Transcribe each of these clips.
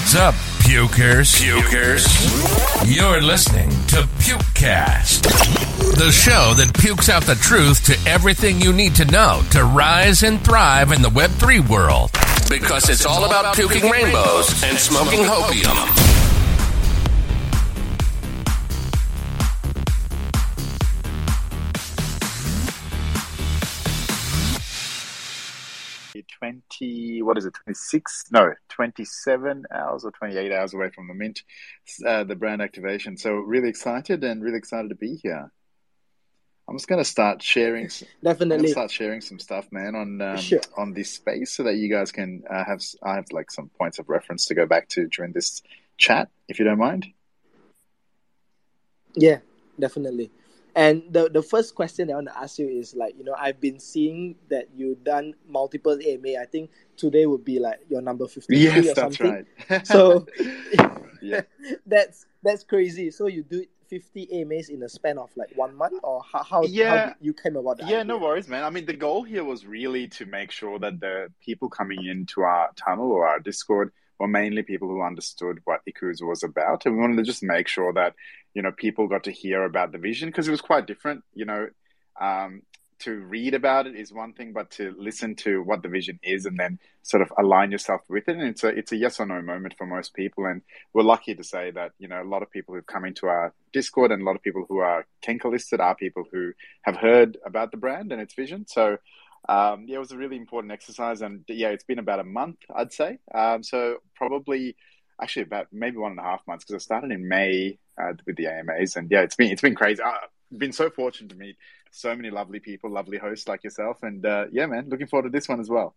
What's up, pukers? Pukers. You're listening to Pukecast, the show that pukes out the truth to everything you need to know to rise and thrive in the Web3 world. Because it's all about puking rainbows and smoking hopium. 20, what is it, 26, no, 27 hours or 28 hours away from the mint, uh, the brand activation. So really excited and really excited to be here. I'm just going to start sharing. Definitely start sharing some stuff, man, on um, sure. on this space, so that you guys can uh, have I have like some points of reference to go back to during this chat, if you don't mind. Yeah, definitely. And the the first question I want to ask you is like, you know, I've been seeing that you've done multiple AMA. I think today would be like your number fifty yes, or that's something. right. so yeah, that's that's crazy. So you do fifty AMAs in a span of like one month, or how how, Yeah. how you came about that? Yeah, no worries, man. I mean, the goal here was really to make sure that the people coming into our tunnel or our Discord were mainly people who understood what Ikusa was about. And we wanted to just make sure that, you know, people got to hear about the vision because it was quite different. You know, um, to read about it is one thing, but to listen to what the vision is and then sort of align yourself with it. And it's a, it's a yes or no moment for most people. And we're lucky to say that, you know, a lot of people who've come into our Discord and a lot of people who are Kenka listed are people who have heard about the brand and its vision. So, um, yeah, it was a really important exercise, and yeah, it's been about a month, I'd say. Um, so probably, actually, about maybe one and a half months because I started in May uh, with the AMAs, and yeah, it's been it's been crazy. I've been so fortunate to meet so many lovely people, lovely hosts like yourself, and uh, yeah, man, looking forward to this one as well.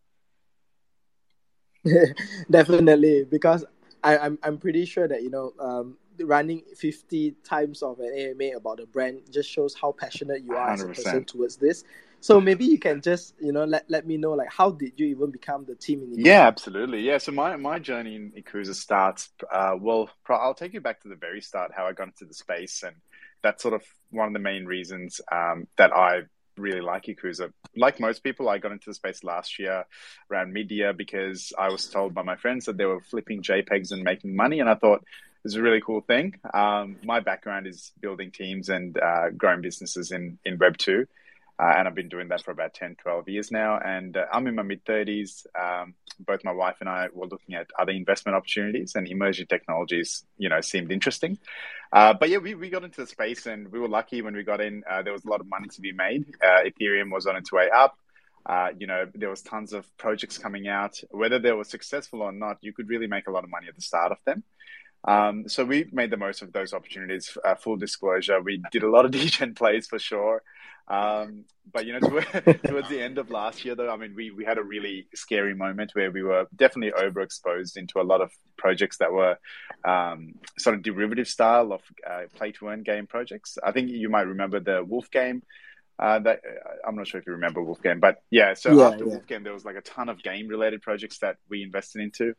Definitely, because I, I'm I'm pretty sure that you know um, running fifty times of an AMA about the brand just shows how passionate you are as a person towards this. So maybe you can just you know let, let me know like how did you even become the team in Yeah, absolutely. Yeah, so my, my journey in Ikusa starts, uh, well, I'll take you back to the very start, how I got into the space. And that's sort of one of the main reasons um, that I really like Ikusa. Like most people, I got into the space last year around year because I was told by my friends that they were flipping JPEGs and making money. And I thought, is a really cool thing. Um, my background is building teams and uh, growing businesses in, in Web 2. Uh, and I've been doing that for about 10, 12 years now. And uh, I'm in my mid 30s. Um, both my wife and I were looking at other investment opportunities, and emerging technologies, you know, seemed interesting. Uh, but yeah, we, we got into the space, and we were lucky when we got in. Uh, there was a lot of money to be made. Uh, Ethereum was on its way up. Uh, you know, there was tons of projects coming out. Whether they were successful or not, you could really make a lot of money at the start of them. Um, so we made the most of those opportunities. Uh, full disclosure, we did a lot of degen plays for sure. Um, but you know, toward, towards the end of last year, though, I mean, we we had a really scary moment where we were definitely overexposed into a lot of projects that were um, sort of derivative style of uh, play to earn game projects. I think you might remember the Wolf game. Uh, that I'm not sure if you remember Wolf game, but yeah. So Yeah, after yeah. Wolf game, there was like a ton of game related projects that we invested into.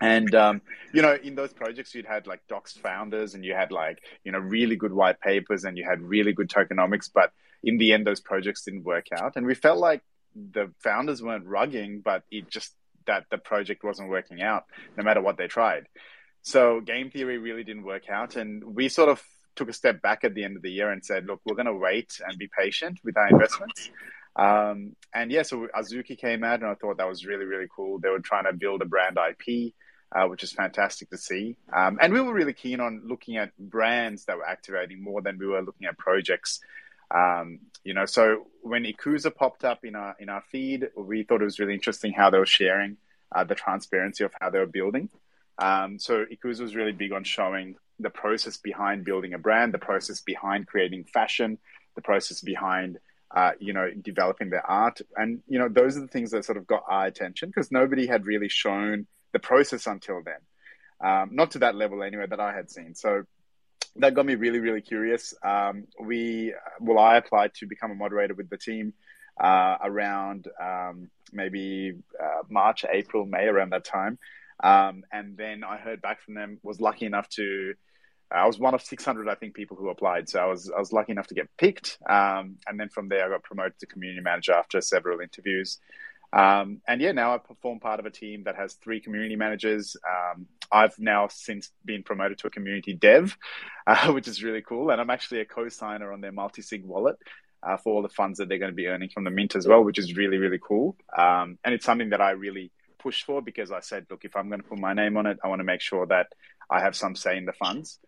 And um, you know, in those projects, you'd had like docs founders, and you had like you know really good white papers, and you had really good tokenomics. But in the end, those projects didn't work out, and we felt like the founders weren't rugging, but it just that the project wasn't working out, no matter what they tried. So game theory really didn't work out, and we sort of took a step back at the end of the year and said, "Look, we're going to wait and be patient with our investments." Um, and yeah, so Azuki came out, and I thought that was really, really cool. They were trying to build a brand IP, uh, which is fantastic to see. Um, and we were really keen on looking at brands that were activating more than we were looking at projects. Um, you know, so when Ikusa popped up in our in our feed, we thought it was really interesting how they were sharing uh, the transparency of how they were building. Um, so Ikusa was really big on showing the process behind building a brand, the process behind creating fashion, the process behind uh, you know developing their art, and you know those are the things that sort of got our attention because nobody had really shown the process until then, um, not to that level anyway that I had seen. So that got me really, really curious. Um, we, well, I applied to become a moderator with the team uh, around um, maybe uh, March, April, May, around that time. Um, and then I heard back from them. Was lucky enough to. I was one of 600, I think, people who applied. So I was I was lucky enough to get picked. Um, and then from there, I got promoted to community manager after several interviews. Um, and yeah, now I perform part of a team that has three community managers. I've now since been promoted to a community dev, uh, which is really cool. And I'm actually a co-signer on their multi-sig wallet uh, for all the funds that they're going to be earning from the mint as well, which is really, really cool. Um, and it's something that I really push for because I said, look, if I'm going to put my name on it, I want to make sure that I have some say in the funds.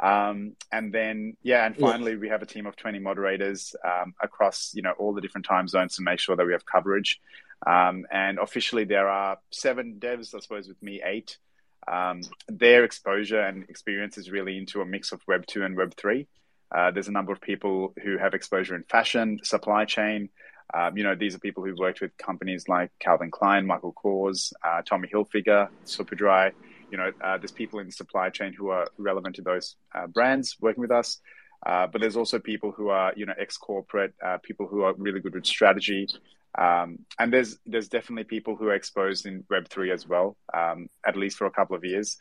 Um, and then, yeah, and finally, yeah. we have a team of 20 moderators um, across, you know, all the different time zones to make sure that we have coverage. Um, and officially, there are seven devs, I suppose, with me, eight. Um, their exposure and experience is really into a mix of Web 2 and Web 3. Uh, there's a number of people who have exposure in fashion, supply chain. Um, you know, these are people who've worked with companies like Calvin Klein, Michael Kors, uh, Tommy Hilfiger, Superdry. You know, uh, there's people in the supply chain who are relevant to those uh, brands working with us. Uh, but there's also people who are, you know, ex-corporate, uh, people who are really good with strategy, um, and there's there's definitely people who are exposed in Web three as well, um, at least for a couple of years.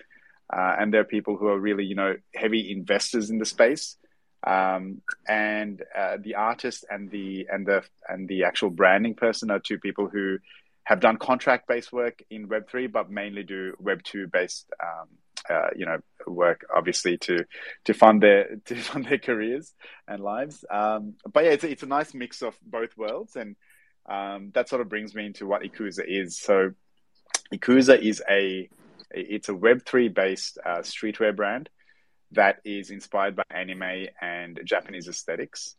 Uh, and there are people who are really, you know, heavy investors in the space. Um, and uh, the artist and the and the and the actual branding person are two people who have done contract based work in Web three, but mainly do Web two based, um, uh, you know, work obviously to to fund their to fund their careers and lives. Um, but yeah, it's a, it's a nice mix of both worlds, and um, that sort of brings me into what Ikusa is. So, Ikusa is a it's a Web three based uh, streetwear brand that is inspired by anime and Japanese aesthetics.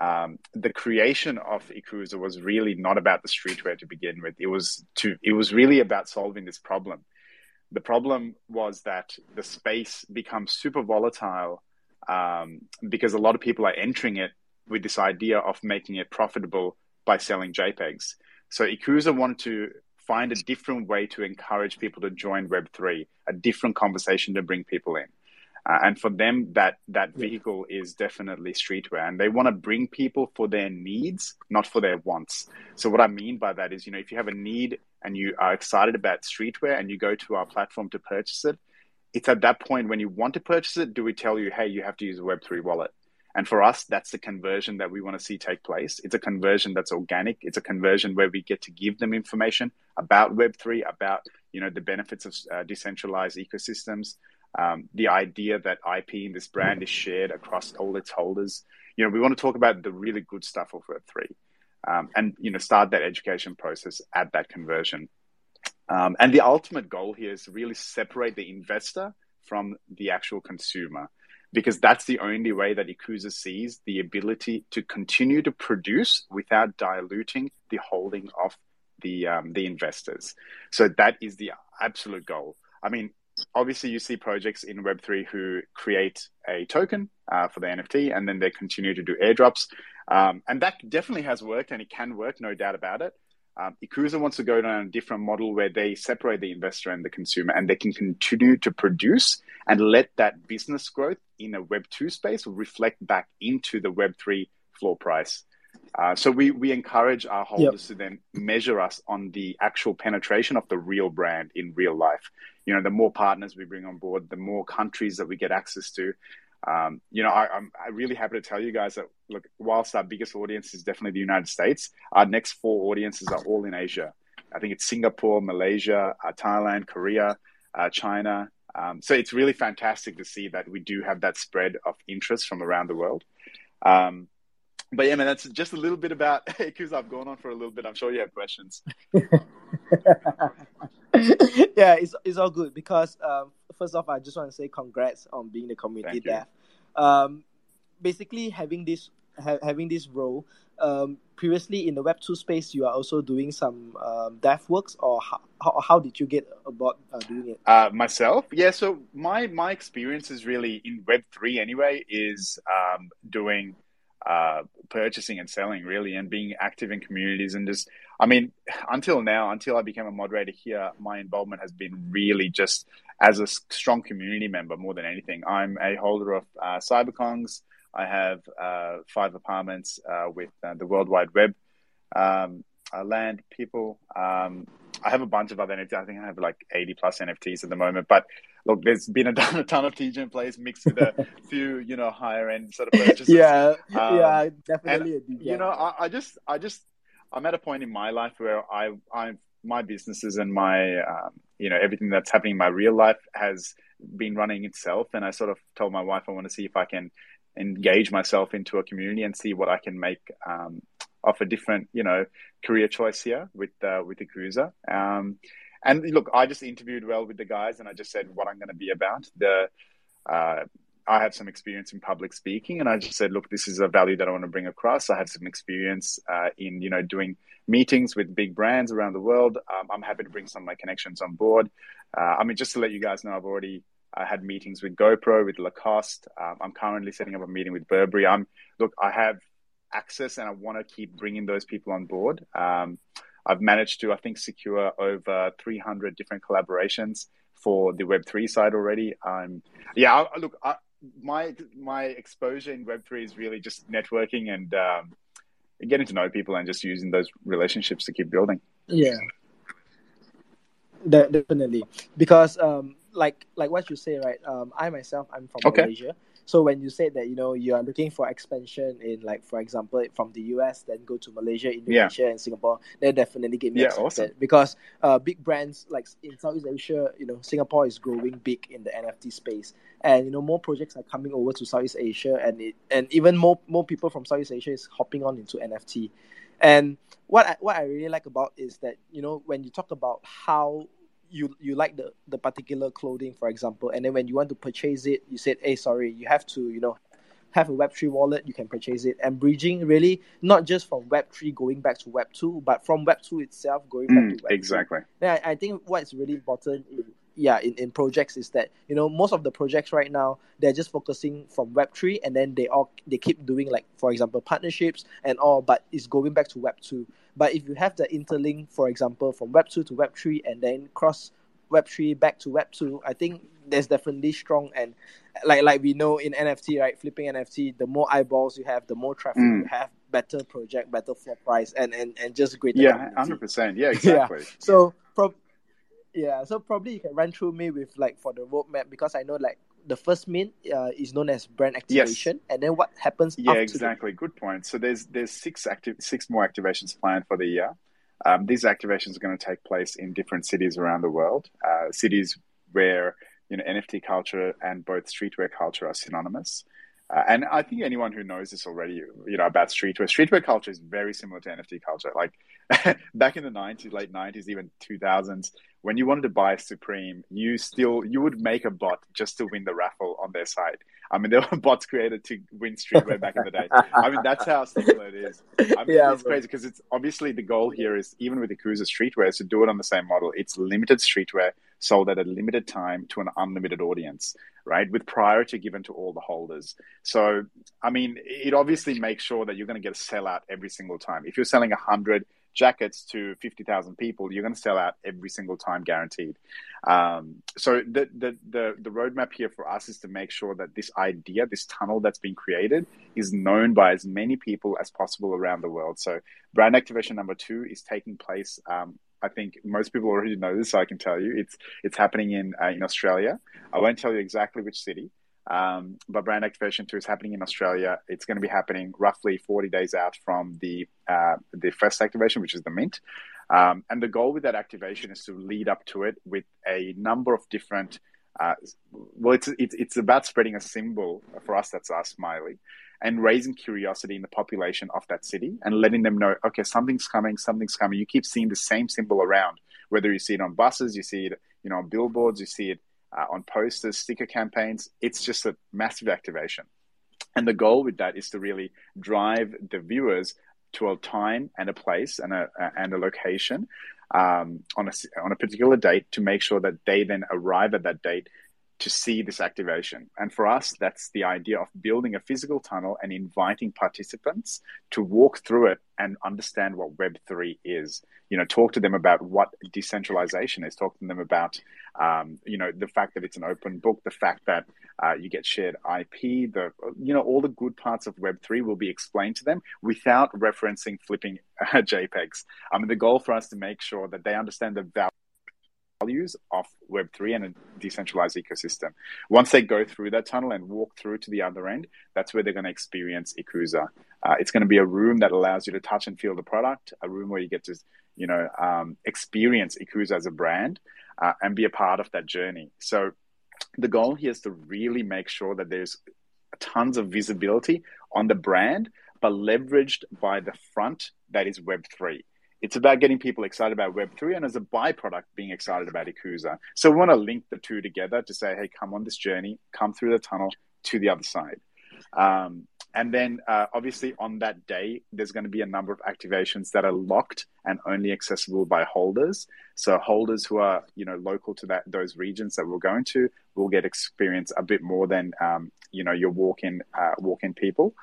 Um, the creation of Ikusa was really not about the streetwear to begin with. It was to it was really about solving this problem. The problem was that the space becomes super volatile um, because a lot of people are entering it with this idea of making it profitable by selling JPEGs. So Ikusa wanted to find a different way to encourage people to join Web3, a different conversation to bring people in. Uh, and for them, that that vehicle is definitely streetwear, and they want to bring people for their needs, not for their wants. So what I mean by that is, you know, if you have a need and you are excited about streetwear and you go to our platform to purchase it, it's at that point when you want to purchase it, do we tell you, hey, you have to use a Web3 wallet? And for us, that's the conversion that we want to see take place. It's a conversion that's organic. It's a conversion where we get to give them information about Web3, about you know the benefits of uh, decentralized ecosystems, um, the idea that IP in this brand is shared across all its holders. You know, we want to talk about the really good stuff of Web3, um, and you know, start that education process at that conversion. Um, and the ultimate goal here is really separate the investor from the actual consumer because that's the only way that Ikusa sees the ability to continue to produce without diluting the holding of the um, the investors. So that is the absolute goal. I mean, obviously, you see projects in Web three who create a token uh, for the NFT, and then they continue to do airdrops, um, and that definitely has worked, and it can work, no doubt about it. Um, Ikusa wants to go down a different model where they separate the investor and the consumer and they can continue to produce and let that business growth in a Web 2 space reflect back into the Web 3 floor price. Uh, so we, we encourage our holders yep. to then measure us on the actual penetration of the real brand in real life. You know, the more partners we bring on board, the more countries that we get access to, um, you know, I, am really happy to tell you guys that look, whilst our biggest audience is definitely the United States, our next four audiences are all in Asia. I think it's Singapore, Malaysia, uh, Thailand, Korea, uh, China. Um, so it's really fantastic to see that we do have that spread of interest from around the world. Um, but yeah, man, that's just a little bit about because I've gone on for a little bit. I'm sure you have questions. yeah, it's it's all good because um, first off, I just want to say congrats on being the community dev. Um, basically, having this ha- having this role. Um, previously in the Web two space, you are also doing some um, dev works, or how, how, how did you get about uh, doing it? Uh, myself, yeah. So my my experience is really in Web three anyway. Is um, doing uh, purchasing and selling really and being active in communities and just i mean until now until i became a moderator here my involvement has been really just as a strong community member more than anything. I'm a holder of uh, CyberKongz i have uh, five apartments uh, with uh, the world wide web um, uh, land people. Um, i have a bunch of other nfts i think i have like 80 plus nfts at the moment but look, there's been a ton, a ton of degen plays mixed with a few, you know, higher end sort of purchases. Yeah, um, yeah, definitely. And, you know, I, I, just, I just, I'm at a point in my life where I, I, my businesses and my, um, you know, everything that's happening in my real life has been running itself. And I sort of told my wife I want to see if I can engage myself into a community and see what I can make um, of a different, you know, career choice here with uh, with the cruiser. Um, and look, I just interviewed well with the guys, and I just said what I'm going to be about. The uh, I have some experience in public speaking, and I just said, look, this is a value that I want to bring across. I have some experience uh, in you know doing meetings with big brands around the world. Um, I'm happy to bring some of my connections on board. Uh, I mean, just to let you guys know, I've already uh, had meetings with GoPro, with Lacoste. Um, I'm currently setting up a meeting with Burberry. I'm look, I have access, and I want to keep bringing those people on board. Um, I've managed to, I think, secure over 300 different collaborations for the Web3 side already. Um, yeah, I, look, my my exposure in Web three is really just networking and um, getting to know people and just using those relationships to keep building. Yeah, De- definitely. Because um, like like what you say, right? Um, I myself, I'm from okay. Malaysia. So when you say that you know you are looking for expansion in like for example from the US, then go to Malaysia, Indonesia, yeah. and Singapore, that definitely get me yeah, excited awesome. because uh, big brands like in Southeast Asia, you know Singapore is growing big in the NFT space, and you know more projects are coming over to Southeast Asia, and it and even more more people from Southeast Asia is hopping on into NFT, and what I, what I really like about is that you know when you talk about how you you like the the particular clothing for example and then when you want to purchase it you said hey sorry you have to you know have a web3 wallet you can purchase it. And bridging really not just from web3 going back to web2 but from web2 itself going back mm, to web3 exactly. Yeah I, think what's really important in, yeah in, in projects is that you know most of the projects right now they're just focusing from web3 and then they all they keep doing like for example partnerships and all but it's going back to web2 but if you have the interlink, for example, from Web 2 to Web 3 and then cross Web 3 back to Web 2, I think there's definitely strong and like like we know in NFT, right? Flipping NFT, the more eyeballs you have, the more traffic mm. you have, better project, better floor price, and and and just greater. Yeah, hundred percent. Yeah, exactly. yeah. So, pro- yeah, so probably you can run through me with like for the roadmap because I know like the first mint uh, is known as brand activation, yes. and then what happens? Yeah, exactly. The... Good point. So there's there's six active six more activations planned for the year. Um, these activations are going to take place in different cities around the world. Uh, cities where you know NFT culture and both streetwear culture are synonymous. Uh, and I think anyone who knows this already, you know, about streetwear, streetwear culture is very similar to NFT culture. Like back in the 90s, late 90s, even 2000s, when you wanted to buy Supreme, you still you would make a bot just to win the raffle on their site. I mean, there were bots created to win streetwear back in the day. I mean, that's how similar it is. I mean, yeah, it's bro. crazy because it's obviously the goal here is even with the cruiser streetwear is to do it on the same model. It's limited streetwear sold at a limited time to an unlimited audience, right? With priority given to all the holders. So, I mean, it obviously makes sure that you're going to get a sellout every single time. If you're selling a hundred jackets to 50,000 people, you're going to sell out every single time guaranteed. Um, so the, the, the, the roadmap here for us is to make sure that this idea, this tunnel that's been created is known by as many people as possible around the world. So brand activation number two is taking place. Um, I think most people already know this, so I can tell you it's it's happening in uh, in Australia. I won't tell you exactly which city, um, but brand activation two is happening in Australia. It's going to be happening roughly 40 days out from the uh, the first activation, which is the mint. Um, and the goal with that activation is to lead up to it with a number of different. Uh, well, it's, it's it's about spreading a symbol for us. That's our smiley, and raising curiosity in the population of that city and letting them know, okay, something's coming, something's coming. You keep seeing the same symbol around, whether you see it on buses, you see it, you know, on billboards, you see it uh, on posters, sticker campaigns. It's just a massive activation. And the goal with that is to really drive the viewers to a time and a place and a, and a location um, on, a, on a particular date to make sure that they then arrive at that date to see this activation. And for us, that's the idea of building a physical tunnel and inviting participants to walk through it and understand what Web3 is. You know, talk to them about what decentralization is, talk to them about, um, you know, the fact that it's an open book, the fact that uh, you get shared IP, the, you know, all the good parts of Web3 will be explained to them without referencing flipping uh, JPEGs. I mean, the goal for us to make sure that they understand the value values of Web3 and a decentralized ecosystem. Once they go through that tunnel and walk through to the other end, that's where they're going to experience Ikusa. Uh, it's going to be a room that allows you to touch and feel the product, a room where you get to, you know, um, experience Ikusa as a brand uh, and be a part of that journey. So the goal here is to really make sure that there's tons of visibility on the brand, but leveraged by the front that is Web3 it's about getting people excited about Web3 and as a byproduct, being excited about Ikusa. So we want to link the two together to say, hey, come on this journey, come through the tunnel to the other side. Um, and then uh, obviously on that day, there's going to be a number of activations that are locked and only accessible by holders. So holders who are, you know, local to that those regions that we're going to will get experience a bit more than, um, you know, your walk-in uh, walk-in people.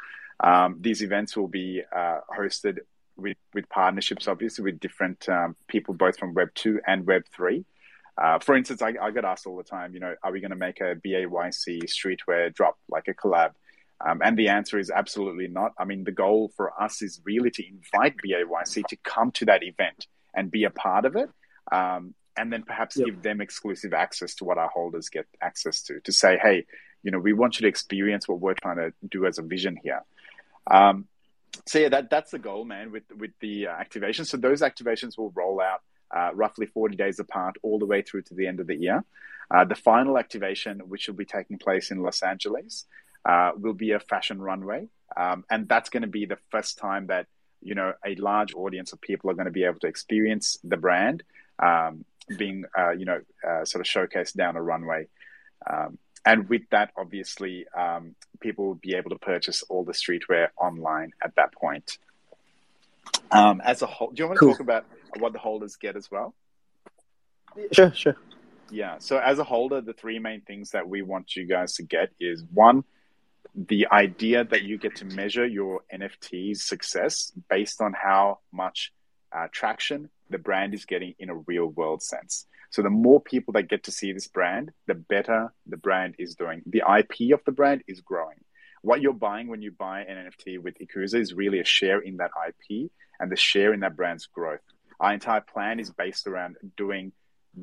Um, these events will be uh, hosted with, with partnerships, obviously, with different um, people, both from Web 2 and Web 3. Uh, for instance, I, I, get asked all the time, you know, are we going to make a BAYC streetwear drop, like a collab? Um, and the answer is absolutely not. I mean, the goal for us is really to invite BAYC to come to that event and be a part of it. Um, and then perhaps yep. give them exclusive access to what our holders get access to, to say, hey, you know, we want you to experience what we're trying to do as a vision here. Um, so yeah, that that's the goal, man. With with the uh, activations, so those activations will roll out uh, roughly forty days apart, all the way through to the end of the year. Uh, the final activation, which will be taking place in Los Angeles, uh, will be a fashion runway, um, and that's going to be the first time that you know a large audience of people are going to be able to experience the brand um, being uh, you know uh, sort of showcased down a runway. Um, and with that, obviously, um, people will be able to purchase all the streetwear online at that point. Um, as a whole, do you want to cool. talk about what the holders get as well? Sure, sure. Yeah. So as a holder, the three main things that we want you guys to get is one, the idea that you get to measure your NFT's success based on how much uh, traction the brand is getting in a real world sense. So the more people that get to see this brand, the better the brand is doing. The IP of the brand is growing. What you're buying when you buy an NFT with Ikusa is really a share in that IP and the share in that brand's growth. Our entire plan is based around doing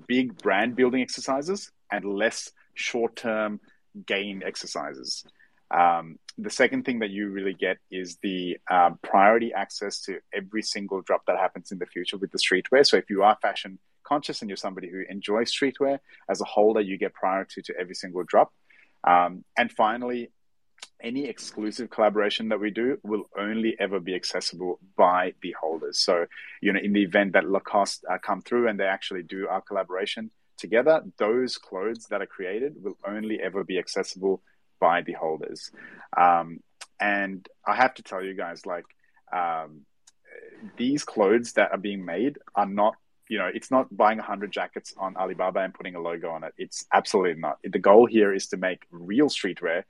big brand building exercises and less short term gain exercises. Um, the second thing that you really get is the um, priority access to every single drop that happens in the future with the streetwear. So if you are fashion conscious and you're somebody who enjoys streetwear, as a holder, you get priority to every single drop. Um, and finally, any exclusive collaboration that we do will only ever be accessible by the holders. So, you know, in the event that Lacoste uh, come through and they actually do our collaboration together, those clothes that are created will only ever be accessible by the holders. Um, and I have to tell you guys, like, um, these clothes that are being made are not you know, it's not buying 100 jackets on Alibaba and putting a logo on it. It's absolutely not. The goal here is to make real streetwear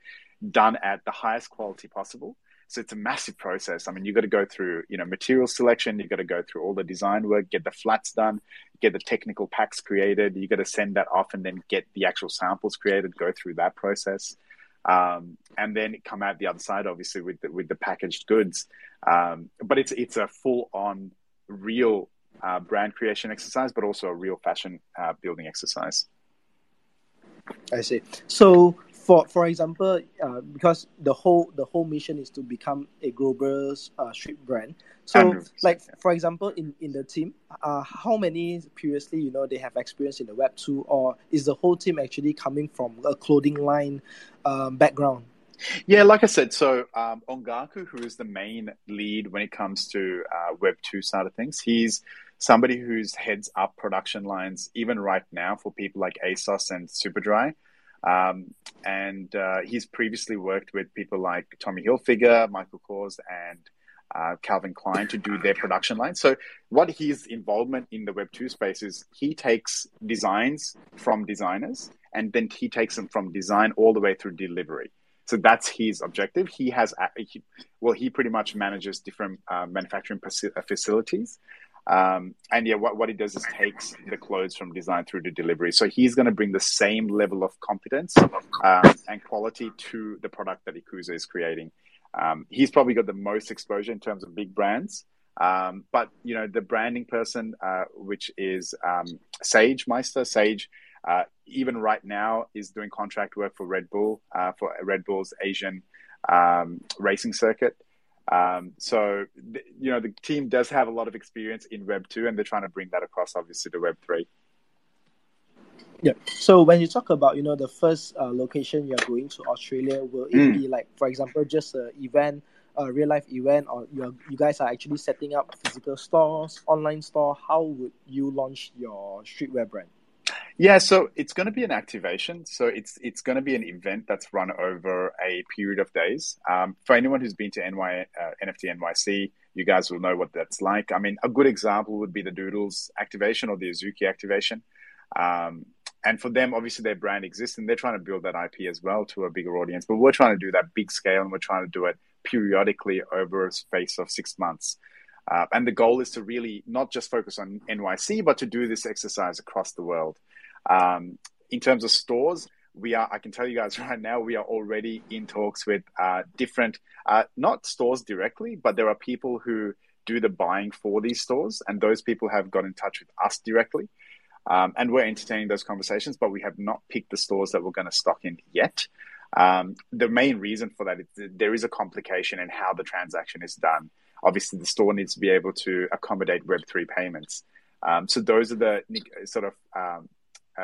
done at the highest quality possible. So it's a massive process. I mean, you've got to go through, you know, material selection. You've got to go through all the design work, get the flats done, get the technical packs created. You've got to send that off and then get the actual samples created, go through that process. Um, and then come out the other side, obviously, with the, with the packaged goods. Um, but it's, it's a full on real uh, brand creation exercise, but also a real fashion uh, building exercise. I see. So, for for example, uh, because the whole the whole mission is to become a global uh, street brand. So, like for example, in, in the team, uh, how many previously you know they have experience in the Web two, or is the whole team actually coming from a clothing line um, background? Yeah, like I said, so um, Ongaku, who is the main lead when it comes to uh, Web two side of things, he's somebody who's heads up production lines even right now for people like ASOS and Superdry. Um, and uh, he's previously worked with people like Tommy Hilfiger, Michael Kors, and uh, Calvin Klein to do their production line. So, what his involvement in the Web two space is, he takes designs from designers, and then he takes them from design all the way through delivery. So that's his objective. He has, well, he pretty much manages different uh, manufacturing facilities, um, and yeah, what, what he does is takes the clothes from design through to delivery. So he's going to bring the same level of competence um, and quality to the product that Ikusa is creating. Um, he's probably got the most exposure in terms of big brands. Um, but you know, the branding person, uh, which is um, Sage Meister, Sage, uh, even right now is doing contract work for Red Bull uh, for Red Bull's Asian um, racing circuit. Um, so you know, the team does have a lot of experience in Web two, and they're trying to bring that across, obviously, to Web three. Yeah. So when you talk about you know the first uh, location you're going to Australia, will it mm. be like, for example, just an event? a real life event or you you guys are actually setting up physical stores, online store, how would you launch your streetwear brand? Yeah, so it's going to be an activation. So it's it's going to be an event that's run over a period of days. Um, for anyone who's been to NY, uh, NFT NYC, you guys will know what that's like. I mean, a good example would be the Doodles activation or the Azuki activation. Um, and for them, obviously, their brand exists and they're trying to build that IP as well to a bigger audience. But we're trying to do that big scale and we're trying to do it periodically over a space of six months. Uh, and the goal is to really not just focus on NYC, but to do this exercise across the world. Um, in terms of stores, we are, I can tell you guys right now, we are already in talks with uh, different, uh, not stores directly, but there are people who do the buying for these stores. And those people have got in touch with us directly. Um, and we're entertaining those conversations, but we have not picked the stores that we're going to stock in yet. Um, the main reason for that is there is a complication in how the transaction is done. Obviously, the store needs to be able to accommodate Web3 payments. Um, so those are the sort of um,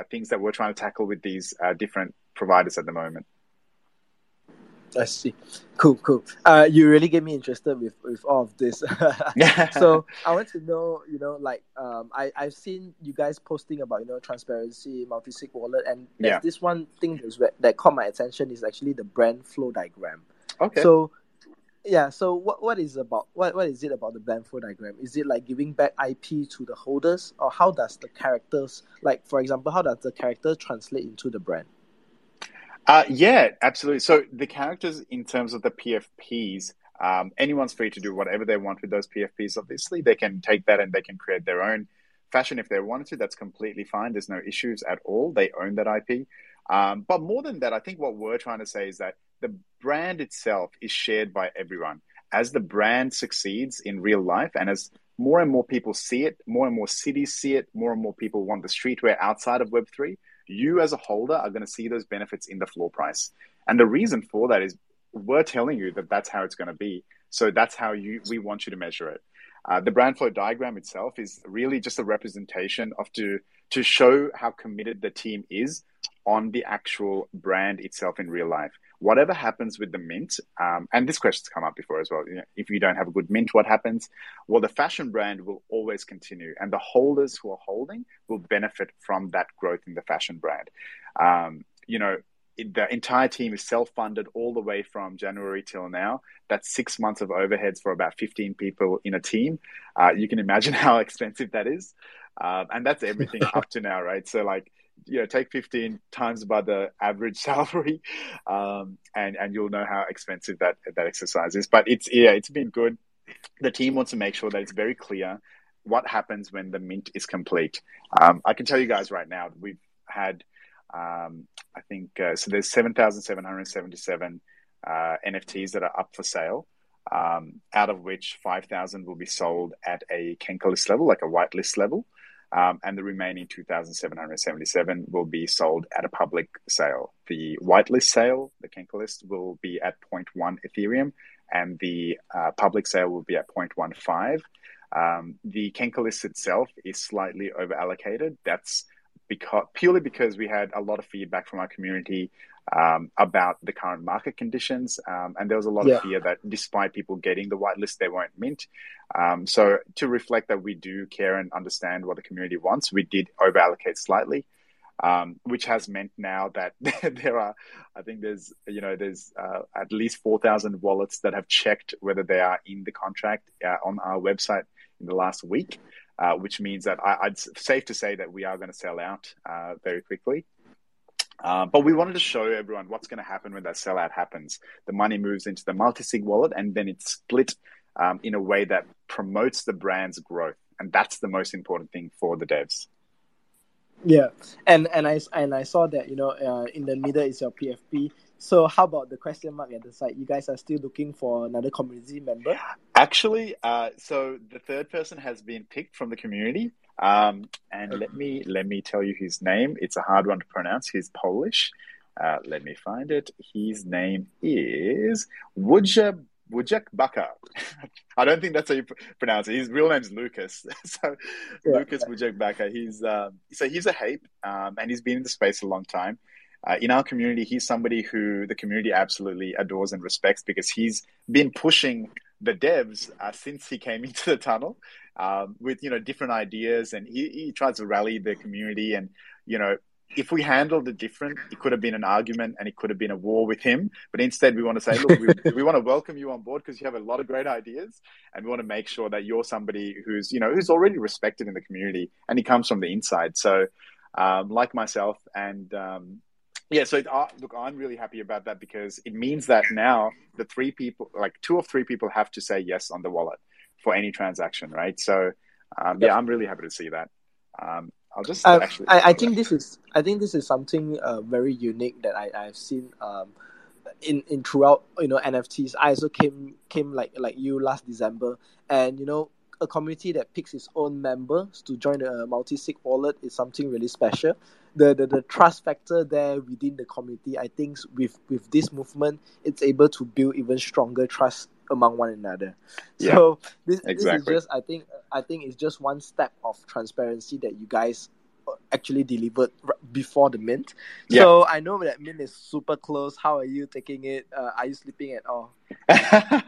things that we're trying to tackle with these uh, different providers at the moment. I see. Cool, cool. Uh, you really get me interested with, with all of this. so I want to know, you know, like um, I I've seen you guys posting about you know transparency, multi-sig wallet, and yeah. this one thing that that caught my attention is actually the brand flow diagram. Okay. So yeah, so what what is about what what is it about the brand flow diagram? Is it like giving back IP to the holders, or how does the characters, like for example, how does the character translate into the brand? Uh, yeah, absolutely. So the characters, in terms of the PFPs, um, anyone's free to do whatever they want with those PFPs. Obviously, they can take that and they can create their own fashion if they wanted to. That's completely fine. There's no issues at all. They own that IP. Um, but more than that, I think what we're trying to say is that the brand itself is shared by everyone. As the brand succeeds in real life, and as more and more people see it, more and more cities see it, more and more people want the streetwear outside of Web3 you as a holder are going to see those benefits in the floor price. And the reason for that is we're telling you that that's how it's going to be. So that's how you we want you to measure it. Uh, the brand flow diagram itself is really just a representation of to to show how committed the team is on the actual brand itself in real life whatever happens with the mint, um, and this question's come up before as well. You know, if you don't have a good mint, what happens? Well, the fashion brand will always continue, and the holders who are holding will benefit from that growth in the fashion brand. Um, you know, the entire team is self-funded all the way from January till now. That's six months of overheads for about 15 people in a team. Uh, you can imagine how expensive that is. Uh, and that's everything up to now, right? So like you know take 15 times by the average salary um, and and you'll know how expensive that that exercise is but it's yeah it's been good the team wants to make sure that it's very clear what happens when the mint is complete um, i can tell you guys right now we've had um, i think uh, so there's 7777 uh, nfts that are up for sale um, out of which 5000 will be sold at a kenka list level like a whitelist level um, and the remaining 2,777 will be sold at a public sale. The whitelist sale, the Kenka list, will be at 0.1 Ethereum, and the uh, public sale will be at 0.15. Um, the Kenka list itself is slightly over allocated. That's because purely because we had a lot of feedback from our community um, about the current market conditions. Um, and there was a lot yeah. of fear that despite people getting the whitelist, they won't mint. Um, so to reflect that we do care and understand what the community wants, we did over allocate slightly. Um, which has meant now that there are, I think there's, you know, there's uh, at least 4,000 wallets that have checked whether they are in the contract uh, on our website in the last week, uh, which means that I, would safe to say that we are going to sell out uh, very quickly. Uh, but we wanted to show everyone what's going to happen when that sellout happens. The money moves into the multi-sig wallet and then it's split um, in a way that promotes the brand's growth. And that's the most important thing for the devs. Yeah, and and I and I saw that you know uh, in the middle is your PFP. So how about the question mark at the side? You guys are still looking for another community member? Actually, uh, so the third person has been picked from the community. Um, and let me let me tell you his name. It's a hard one to pronounce. He's Polish. Uh, let me find it. His name is Wujak Wujak Baka. I don't think that's how you pronounce it. His real name's Lucas. so yeah. Lucas Wujak Baka. He's um, so he's a hape, um, and he's been in the space a long time. Uh, in our community, he's somebody who the community absolutely adores and respects because he's been pushing the devs uh, since he came into the tunnel um, with you know different ideas, and he, he tries to rally the community. And you know, if we handled it different, it could have been an argument and it could have been a war with him. But instead, we want to say, look, we, we want to welcome you on board because you have a lot of great ideas, and we want to make sure that you're somebody who's you know who's already respected in the community, and he comes from the inside. So, um, like myself and um, yeah, so uh, look, I'm really happy about that because it means that now the three people, like two of three people, have to say yes on the wallet for any transaction, right? So, um, yeah, I'm really happy to see that. Um, I'll just uh, actually. I, I think this is I think this is something uh, very unique that I I've seen um, in in throughout you know NFTs. I also came came like like you last December, and you know a community that picks its own members to join a multi-sig wallet is something really special the, the, the trust factor there within the community, I think with with this movement, it's able to build even stronger trust among one another. Yeah, so this, exactly. this is just I think I think it's just one step of transparency that you guys uh, actually delivered before the mint. Yeah. So I know that mint is super close. How are you taking it? Uh, are you sleeping at all?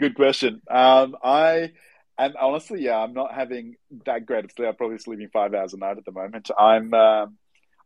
Good question. Um, I and honestly, yeah, I'm not having that great of sleep. I'm probably sleeping five hours a night at the moment. I'm um,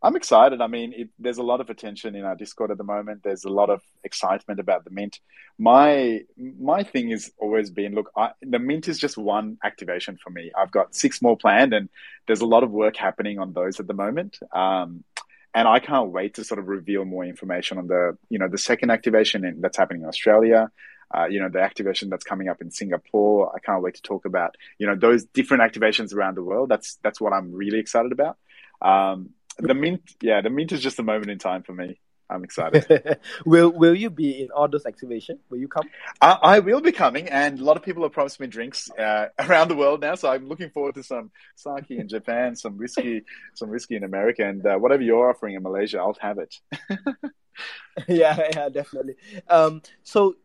I'm excited. I mean, it, there's a lot of attention in our Discord at the moment. There's a lot of excitement about the mint. My my thing has always been, look, I, the mint is just one activation for me. I've got six more planned, and there's a lot of work happening on those at the moment. Um, and I can't wait to sort of reveal more information on the, you know, the second activation in, that's happening in Australia. Uh, you know, the activation that's coming up in Singapore. I can't wait to talk about, you know, those different activations around the world. That's that's what I'm really excited about. Um, the mint, yeah, the mint is just a moment in time for me. I'm excited. will Will you be in all those activation? Will you come? I, I, will be coming, and a lot of people have promised me drinks uh, around the world now. So I'm looking forward to some sake in Japan, some whiskey, some whiskey in America, and uh, whatever you're offering in Malaysia, I'll have it. yeah, yeah, definitely. Um, so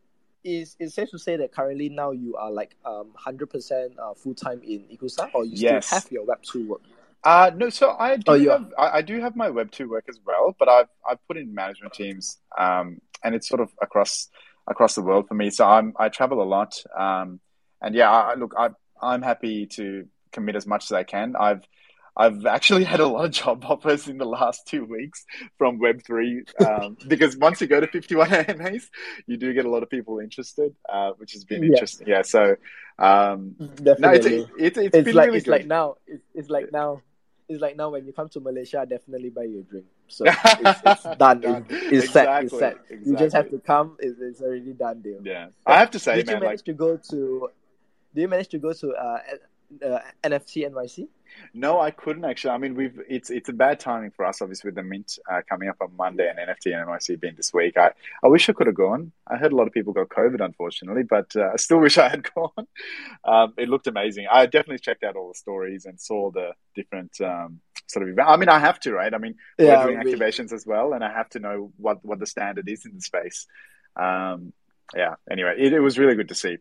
is it safe to say that currently now you are like um hundred percent uh, full time in Ikusa, or you yes. still have your Web two work? Uh, no, so I do oh, have I, I, do have my Web two work as well, but I've I've put in management teams, um, and it's sort of across across the world for me. So I'm I travel a lot, um, and yeah, I, look, I I'm happy to commit as much as I can. I've I've actually had a lot of job offers in the last two weeks from Web3 um, because once you go to 51 AMAs, you do get a lot of people interested, uh, which has been yeah. interesting. Yeah, so um, Definitely. no, it's, it's, it's, it's like, really it's good. like now, it's, it's like now it's like now when you come to Malaysia, I definitely buy you a drink. So it's, it's done. done. It's, exactly. set. It's set. Exactly. You just have to come. It's, it's already done deal. Yeah, I have to say, did man, you manage like... to go to? Do you manage to go to uh, uh, NFT NYC? No, I couldn't actually. I mean, we've it's it's a bad timing for us, obviously, with the mint uh, coming up on Monday and NFT and NYC being this week. I, I wish I could have gone. I heard a lot of people got COVID, unfortunately, but uh, I still wish I had gone. Um, it looked amazing. I definitely checked out all the stories and saw the different um, sort of. I mean, I have to, right? I mean, yeah, we're doing activations as well, and I have to know what what the standard is in the space. Um, yeah. Anyway, it, it was really good to see.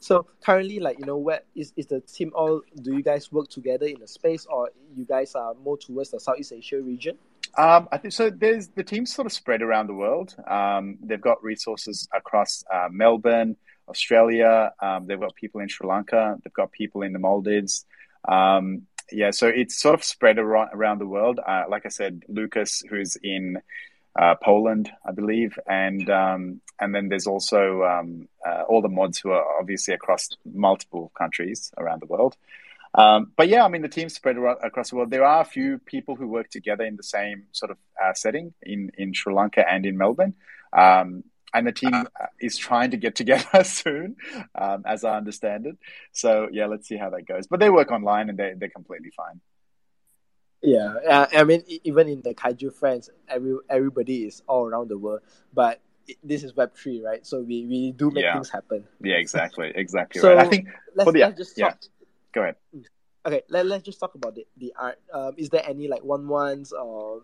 So currently, like you know, where is is the team all? Do you guys work together in a space, or you guys are more towards the Southeast Asia region? Um, I think so. There's the team's sort of spread around the world. Um, they've got resources across uh, Melbourne, Australia. Um, they've got people in Sri Lanka. They've got people in the Maldives. Um, yeah, so it's sort of spread around, around the world. Uh, like I said, Lucas, who's in uh, Poland, I believe, and um, and then there's also um, uh, all the mods who are obviously across multiple countries around the world. Um, but yeah, I mean the team's spread across the world. There are a few people who work together in the same sort of uh, setting in in Sri Lanka and in Melbourne. Um, and the team uh, is trying to get together soon, um, as I understand it. So yeah, let's see how that goes. But they work online and they they're completely fine. Yeah, uh, I mean, even in the kaiju friends, every everybody is all around the world, but this is Web three, right? So we, we do make Yeah. things happen. Yeah, exactly, exactly. So right. I think. let's, let's just yeah. Go ahead. Okay, let, let's just talk about the, the art. Um, is there any like one ones or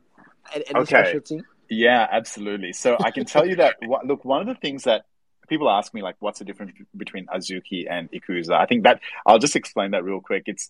any, any Okay. special thing? Yeah, absolutely. So I can tell you that. Look, one of the things that people ask me, like, what's the difference between Azuki and Ikusa? I think that I'll just explain that real quick. It's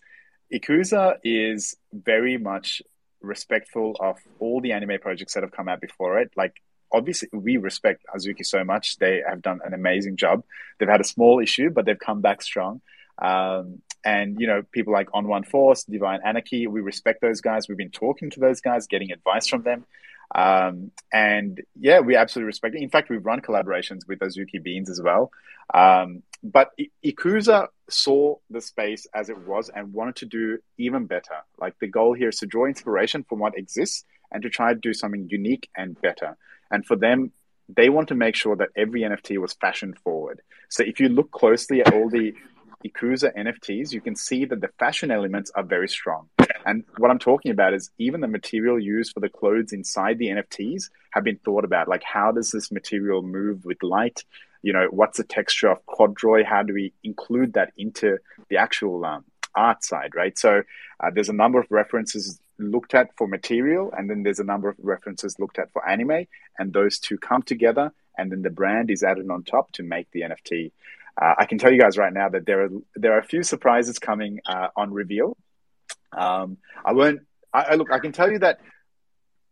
Ikusa is very much respectful of all the anime projects that have come out before it. Like, obviously, we respect Azuki so much. They have done an amazing job. They've had a small issue, but they've come back strong. Um, and you know, people like On One Force, Divine Anarchy, we respect those guys. We've been talking to those guys, getting advice from them. Um, and yeah, we absolutely respect it. In fact, we've run collaborations with Azuki Beans as well. Um, but I- Ikusa saw the space as it was and wanted to do even better. Like the goal here is to draw inspiration from what exists and to try to do something unique and better. And for them, they want to make sure that every NFT was fashion forward. So if you look closely at all the Ikusa NFTs, you can see that the fashion elements are very strong. And what I'm talking about is even the material used for the clothes inside the NFTs have been thought about. Like, how does this material move with light? You know, what's the texture of corduroy? How do we include that into the actual um, art side, right? So uh, there's a number of references looked at for material, and then there's a number of references looked at for anime, and those two come together, and then the brand is added on top to make the NFT. Uh, I can tell you guys right now that there are there are a few surprises coming uh, on reveal. Um, I won't. I, I look. I can tell you that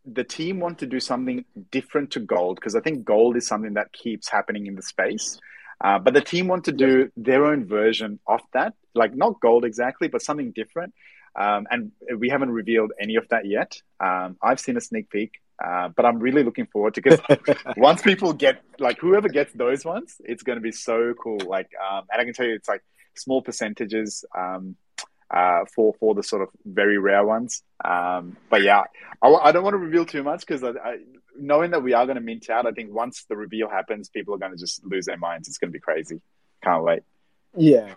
the team want to do something different to gold because I think gold is something that keeps happening in the space. Uh, but the team want to do their own version of that, like not gold exactly, but something different. Um, and we haven't revealed any of that yet. Um, I've seen a sneak peek, uh, but I'm really looking forward to because once people get like whoever gets those ones, it's going to be so cool. Like, um, and I can tell you, it's like small percentages um, uh, for for the sort of very rare ones. Um, but yeah, I, I don't want to reveal too much because I, I, knowing that we are going to mint out, I think once the reveal happens, people are going to just lose their minds. It's going to be crazy. Can't wait. Yeah,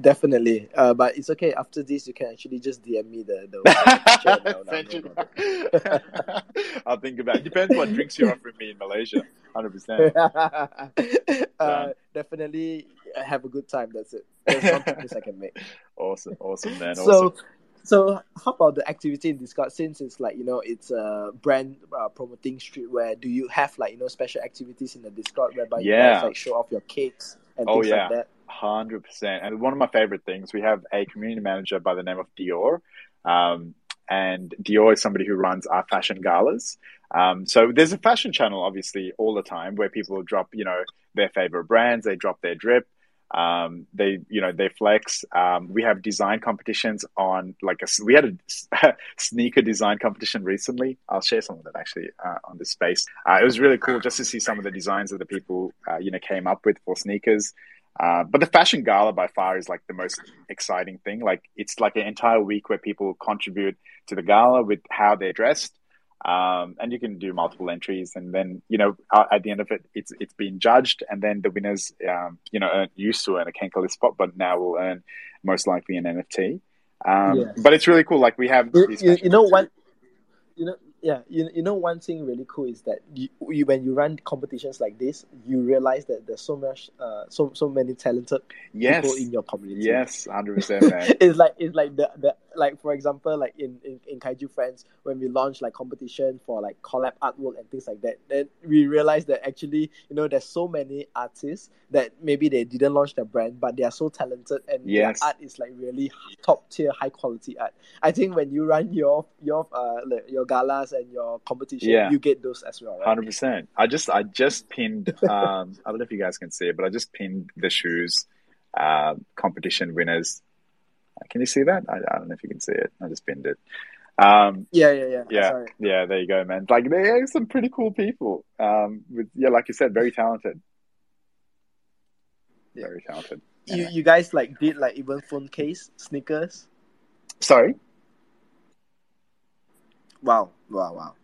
definitely. Uh, but it's okay. After this, you can actually just DM me the the. no. I'll think about it. Depends what drinks you're offering me in Malaysia. 100%. uh, definitely have a good time. That's it. That's one promise I can make. Awesome. Awesome, man. Awesome. So, so how about the activity in Discord? Since it's like you know it's a brand uh, promoting streetwear, do you have like you know special activities in the Discord whereby you Yeah. guys like show off your cakes and Oh, things yeah. like that? Hundred percent. And one of my favorite things, we have a community manager by the name of Dior, um, and Dior is somebody who runs our fashion galas. Um, so there's a fashion channel, obviously, all the time where people drop, you know, their favorite brands. They drop their drip. Um, they, you know, they flex. Um, we have design competitions on, like, a, we had a sneaker design competition recently. I'll share some of that actually uh, on this space. Uh, it was really cool just to see some of the designs that the people, uh, you know, came up with for sneakers. Uh, but the fashion gala by far is like the most exciting thing. Like it's like an entire week where people contribute to the gala with how they're dressed, um, and you can do multiple entries. And then you know at the end of it, it's it's been judged, and then the winners, um, you know, earn, used to earn a Kenko spot, but now will earn most likely an NFT. Um, Yes. But it's really cool. Like we have You, these you, you know one, you know yeah you, you know one thing really cool is that you, you when you run competitions like this, you realize that there's so much uh so so many talented Yes, people in your community. yes, hundred percent, man. it's like it's like the, the like for example like in, in in kaiju friends when we launch like competition for like collab artwork and things like that then we realize that actually you know there's so many artists that maybe they didn't launch their brand but they are so talented and Yes. their art is like really top tier high quality art i think when you run your your uh like, your galas and your competition Yeah. you get those as well right Hundred percent. I just I just pinned. Um, I don't know if you guys can see it, but I just pinned the shoes uh, competition winners. Can you see that? I, I don't know if you can see it. I just pinned it. Um, yeah yeah yeah yeah, Sorry. yeah. There you go, man. Like they're some pretty cool people. Um, with yeah, like you said, very talented. Yeah. Very talented. you you guys like did like even phone case sneakers Sorry. Wow, wow, wow.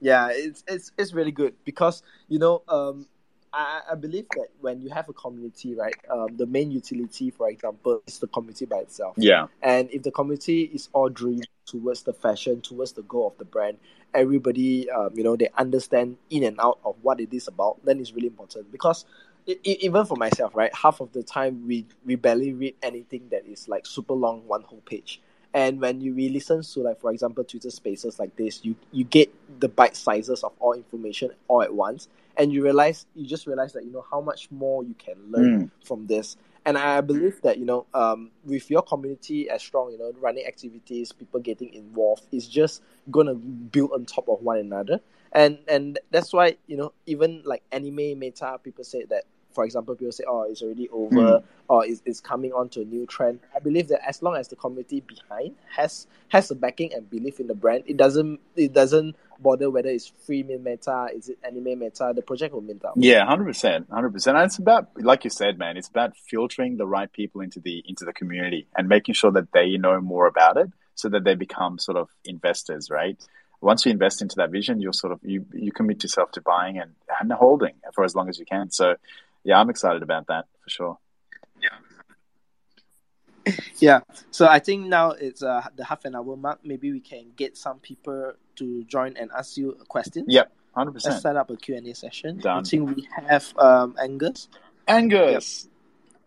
Yeah, it's it's it's really good because you know, um, I, I believe that when you have a community, right, um, the main utility, for example, is the community by itself. Yeah. And if the community is all driven towards the fashion, towards the goal of the brand, everybody, um, you know, they understand in and out of what it is about, then it's really important. Because it, it, even for myself, right, half of the time we, we barely read anything that is like super long, one whole page. And when you re listen to like for example Twitter spaces like this, you you get the bite sizes of all information all at once and you realize you just realize that you know how much more you can learn mm. from this and i believe that you know um, with your community as strong you know running activities people getting involved is just gonna build on top of one another and and that's why you know even like anime meta people say that for example, people say, "Oh, it's already over," mm. or it's, it's coming on to a new trend. I believe that as long as the community behind has has a backing and belief in the brand, it doesn't it doesn't bother whether it's free meta, is it anime meta, the project will mint out. Yeah, hundred percent, hundred percent. And it's about, like you said, man, it's about filtering the right people into the into the community and making sure that they know more about it, so that they become sort of investors, right? Once you invest into that vision, you're sort of you you commit yourself to buying and and holding for as long as you can. So yeah, I'm excited about that for sure. Yeah. Yeah, so I think now it's uh, the half an hour mark. Maybe we can get some people to join and ask you questions. Yep, hundred percent. Let's set up a Q and A session. Done. I think we have um, Angus. Angus, yep.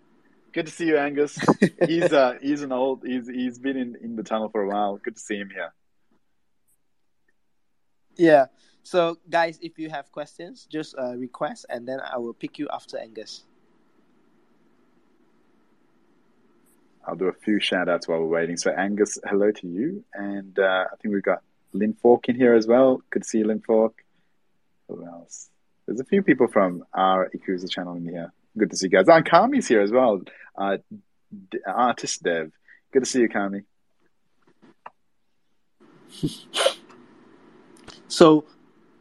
good to see you, Angus. he's uh, he's an old. He's he's been in in the tunnel for a while. Good to see him here. Yeah. So, guys, if you have questions, just uh, request, and then I will pick you after Angus. I'll do a few shout outs while we're waiting. So, Angus, hello to you. And uh, I think we've got Lynn Falk in here as well. Good to see you, Lynn Falk. Who else? There's a few people from our Ikusa channel in here. Good to see you guys. Oh, Kami's here as well. Uh, artist Dev. Good to see you, Kami. so,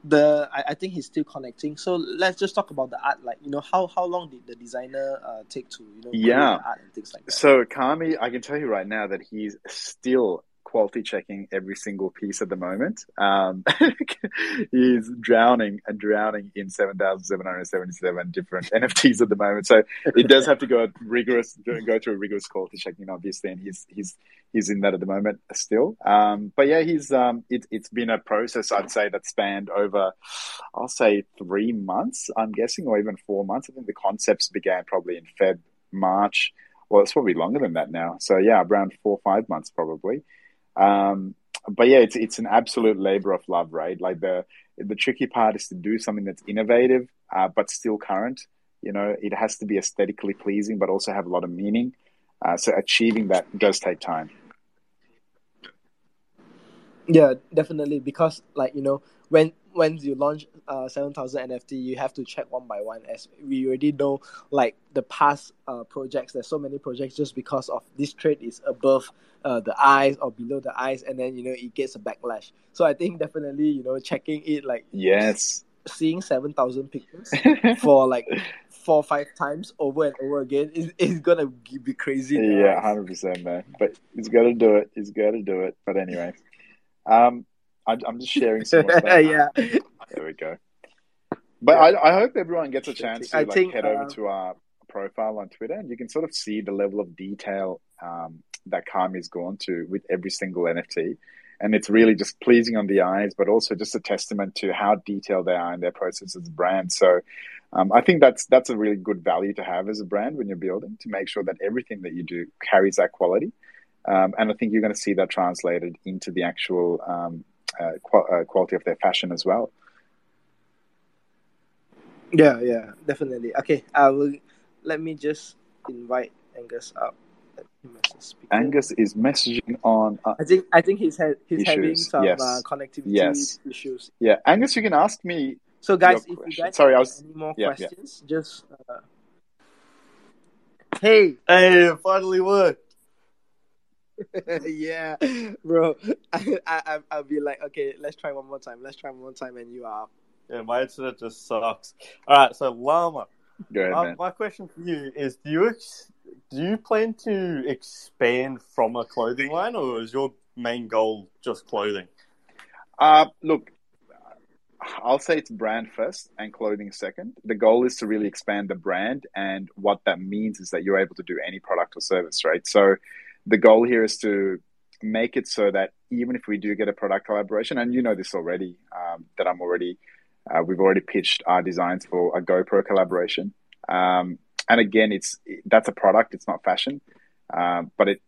the I, I think he's still connecting. So let's just talk about the art. Like you know, how how long did the designer uh, take to you know yeah art and things like that? So Kami, I can tell you right now that he's still quality checking every single piece at the moment. Um, he's drowning and drowning in 7,777 different NFTs at the moment. So it does have to go rigorous, go through a rigorous quality checking, obviously. And he's, he's, he's in that at the moment still. Um, but yeah, he's, um, it, it's been a process, I'd say that spanned over, I'll say three months, I'm guessing, or even four months. I think the concepts began probably in Feb, March. Well, it's probably longer than that now. So yeah, around four or five months probably. Um, but yeah, it's it's an absolute labor of love, right? Like the the tricky part is to do something that's innovative uh, but still current. You know, it has to be aesthetically pleasing, but also have a lot of meaning. Uh, so achieving that does take time. Yeah, definitely. Because like you know, when when you launch uh, 7000 NFT, you have to check one by one. As we already know, like the past uh, projects, there's so many projects just because of this trade is above uh, the eyes or below the eyes, and then you know it gets a backlash. So I think definitely you know checking it like yes, seeing 7000 pictures for like four or five times over and over again is, is gonna be crazy. Yeah, hundred percent, man. But he's got to do it. He's got to do it. But anyway, um, I, am just sharing some yeah. There we go. But yeah. I, I hope everyone gets a chance to I like, think, head over um, to our profile on Twitter and you can sort of see the level of detail um, that Kami's gone to with every single NFT. And it's really just pleasing on the eyes, but also just a testament to how detailed they are in their process as a brand. So um, I think that's that's a really good value to have as a brand when you're building to make sure that everything that you do carries that quality. Um, and I think you're going to see that translated into the actual um, uh, qu- uh, quality of their fashion as well. Yeah, yeah, definitely. Okay, I will. Let me just invite Angus up. Angus is messaging on. Uh, I think I think he's ha- he's issues. having some yes. uh, connectivity yes. issues. Yeah, Angus, you can ask me. So, guys, if you guys Sorry, have I was... any more yeah, questions, yeah. just. Uh... Hey, hey, it finally worked. yeah, bro. I, I I'll be like, okay, let's try one more time. Let's try one more time, and you are. Yeah, my internet just sucks. All right, so Llama. Ahead, uh, my question for you is: Do you ex- do you plan to expand from a clothing line, or is your main goal just clothing? Uh, look, I'll say it's brand first and clothing second. The goal is to really expand the brand, and what that means is that you're able to do any product or service, right? So, the goal here is to make it so that even if we do get a product collaboration, and you know this already, um, that I'm already, uh, we've already pitched our designs for a GoPro collaboration. Um, and again, it's that's a product; it's not fashion, um, but it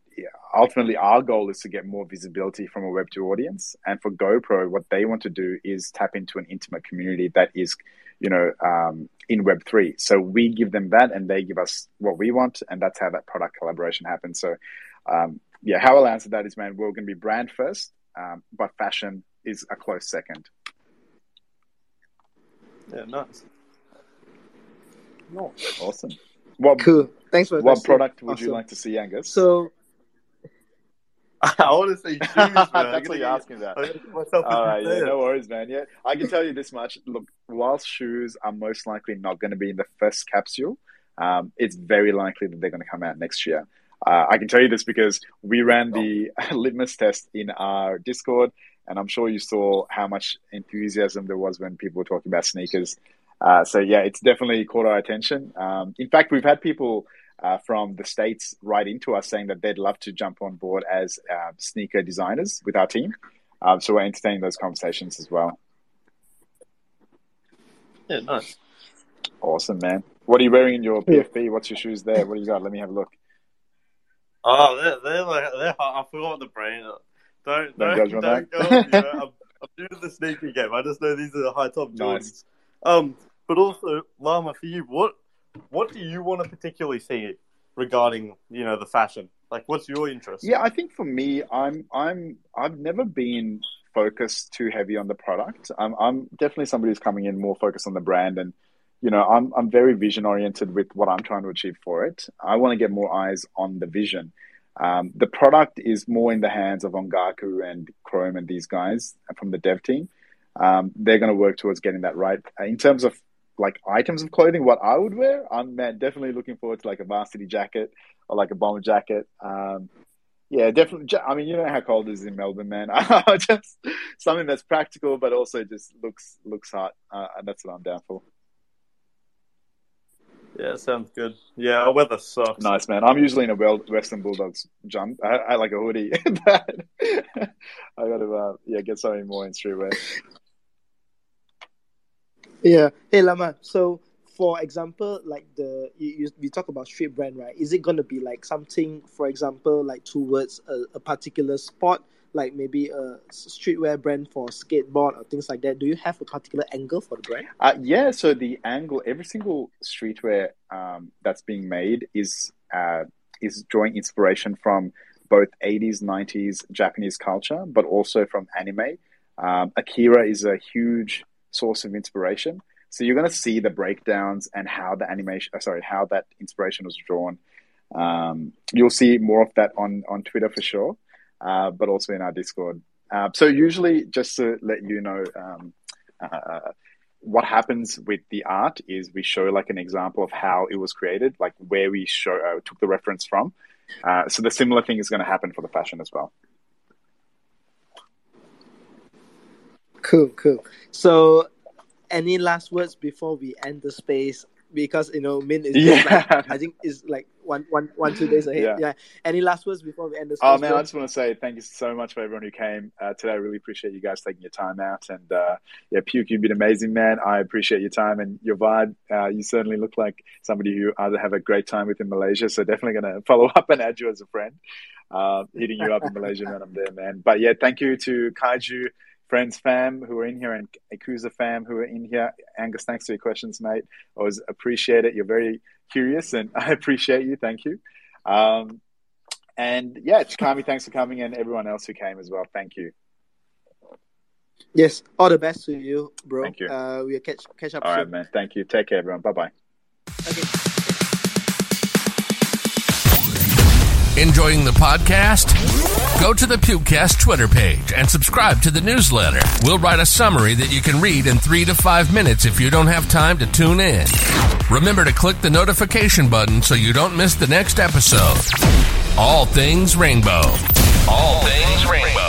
ultimately our goal is to get more visibility from a Web two audience. And for GoPro, what they want to do is tap into an intimate community that is, you know, um, in Web three. So we give them that, and they give us what we want, and that's how that product collaboration happens. So, um, yeah, how I'll answer that is, man, we're going to be brand first, um, but fashion is a close second. Yeah, nice. No, awesome. What, cool. Thanks for what product would awesome. you like to see, Angus? So, I want to say shoes. That's what you're asking about. All right, yeah, no worries, man. Yeah, I can tell you this much. Look, whilst shoes are most likely not going to be in the first capsule, um, it's very likely that they're going to come out next year. Uh, I can tell you this because we ran the litmus test in our Discord, and I'm sure you saw how much enthusiasm there was when people were talking about sneakers. Uh, so yeah, it's definitely caught our attention. Um, in fact, we've had people uh, from the states write into us saying that they'd love to jump on board as uh, sneaker designers with our team. Um, so we're entertaining those conversations as well. Yeah, nice. Awesome, man. What are you wearing in your PFP? What's your shoes there? What do you got? Let me have a look. Oh, they're, they're like they're. I forgot the brand. Don't don't don't, don't go. You know, I'm, I'm to the sneaker game. I just know these are the high top Jordans. Nice. Um, but also, Llama, for you, what what do you want to particularly see regarding you know the fashion? Like, what's your interest? Yeah, I think for me, I'm I'm I've never been focused too heavy on the product. I'm I'm definitely somebody who's coming in more focused on the brand and. You know, I'm I'm very vision oriented with what I'm trying to achieve for it. I want to get more eyes on the vision. Um, the product is more in the hands of Ongaku and Chrome and these guys from the dev team. Um, they're going to work towards getting that right. In terms of like items of clothing, what I would wear, I'm man, definitely looking forward to like a varsity jacket or like a bomber jacket. Um, yeah, definitely. I mean, you know how cold it is in Melbourne, man. just something that's practical, but also just looks looks hot. Uh, that's what I'm down for. Yeah, sounds good. Yeah, our weather sucks. Nice, man. I'm usually in a Western Bulldogs jump. I, I like a hoodie, but I got to uh, yeah get something more in streetwear. Yeah. Hey, Llama. So, for example, like the you, you talk about street brand, right? Is it gonna be like something, for example, like towards a, a particular sport, like maybe a streetwear brand for skateboard or things like that? Do you have a particular angle for the brand? Uh, yeah. So the angle, every single streetwear um, that's being made is uh, is drawing inspiration from both 80s, 90s Japanese culture, but also from anime. Um, Akira is a huge source of inspiration. So you're going to see the breakdowns and how the animation, uh, sorry, how that inspiration was drawn. Um, you'll see more of that on on Twitter for sure, uh, but also in our Discord. Uh, so usually, just to let you know, um, uh, what happens with the art is we show like an example of how it was created, like where we show uh, took the reference from. Uh, so the similar thing is going to happen for the fashion as well. Cool, cool. So, any last words before we end the space? Because you know, Min is yeah. Like, I think is like one, one, one, two days ahead. Yeah. yeah. Any last words before we end this? Oh man, bro? I just want to say thank you so much for everyone who came uh, today. I really appreciate you guys taking your time out. And uh, yeah, Puke, you've been amazing, man. I appreciate your time and your vibe. Uh, you certainly look like somebody who either have a great time with in Malaysia. So definitely going to follow up and add you as a friend. Uh, hitting you up in Malaysia when I'm there, man. But yeah, thank you to Kaiju friends fam who are in here and Ikusa fam who are in here. Angus, thanks for your questions, mate. Always appreciate it. You're very curious and I appreciate you. Thank you. Um, and yeah, Chikami, thanks for coming and everyone else who came as well. Thank you. Yes, all the best to you, bro. Thank you. Uh, we'll catch catch up. All soon. right, man. Thank you. Take care, everyone. Bye bye. Okay. Enjoying the podcast? Go to the Pukecast Twitter page and subscribe to the newsletter. We'll write a summary that you can read in three to five minutes if you don't have time to tune in. Remember to click the notification button so you don't miss the next episode. All things rainbow. All things rainbow.